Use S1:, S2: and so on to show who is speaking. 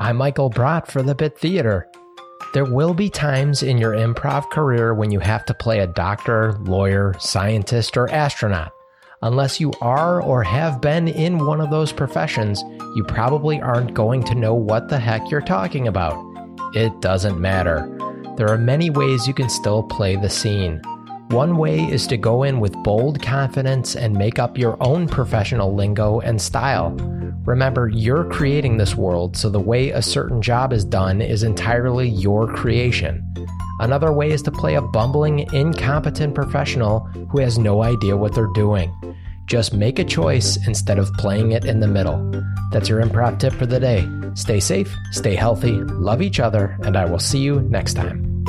S1: I'm Michael Brott for the Bit Theater. There will be times in your improv career when you have to play a doctor, lawyer, scientist, or astronaut. Unless you are or have been in one of those professions, you probably aren't going to know what the heck you're talking about. It doesn't matter. There are many ways you can still play the scene. One way is to go in with bold confidence and make up your own professional lingo and style. Remember, you're creating this world, so the way a certain job is done is entirely your creation. Another way is to play a bumbling, incompetent professional who has no idea what they're doing. Just make a choice instead of playing it in the middle. That's your improv tip for the day. Stay safe, stay healthy, love each other, and I will see you next time.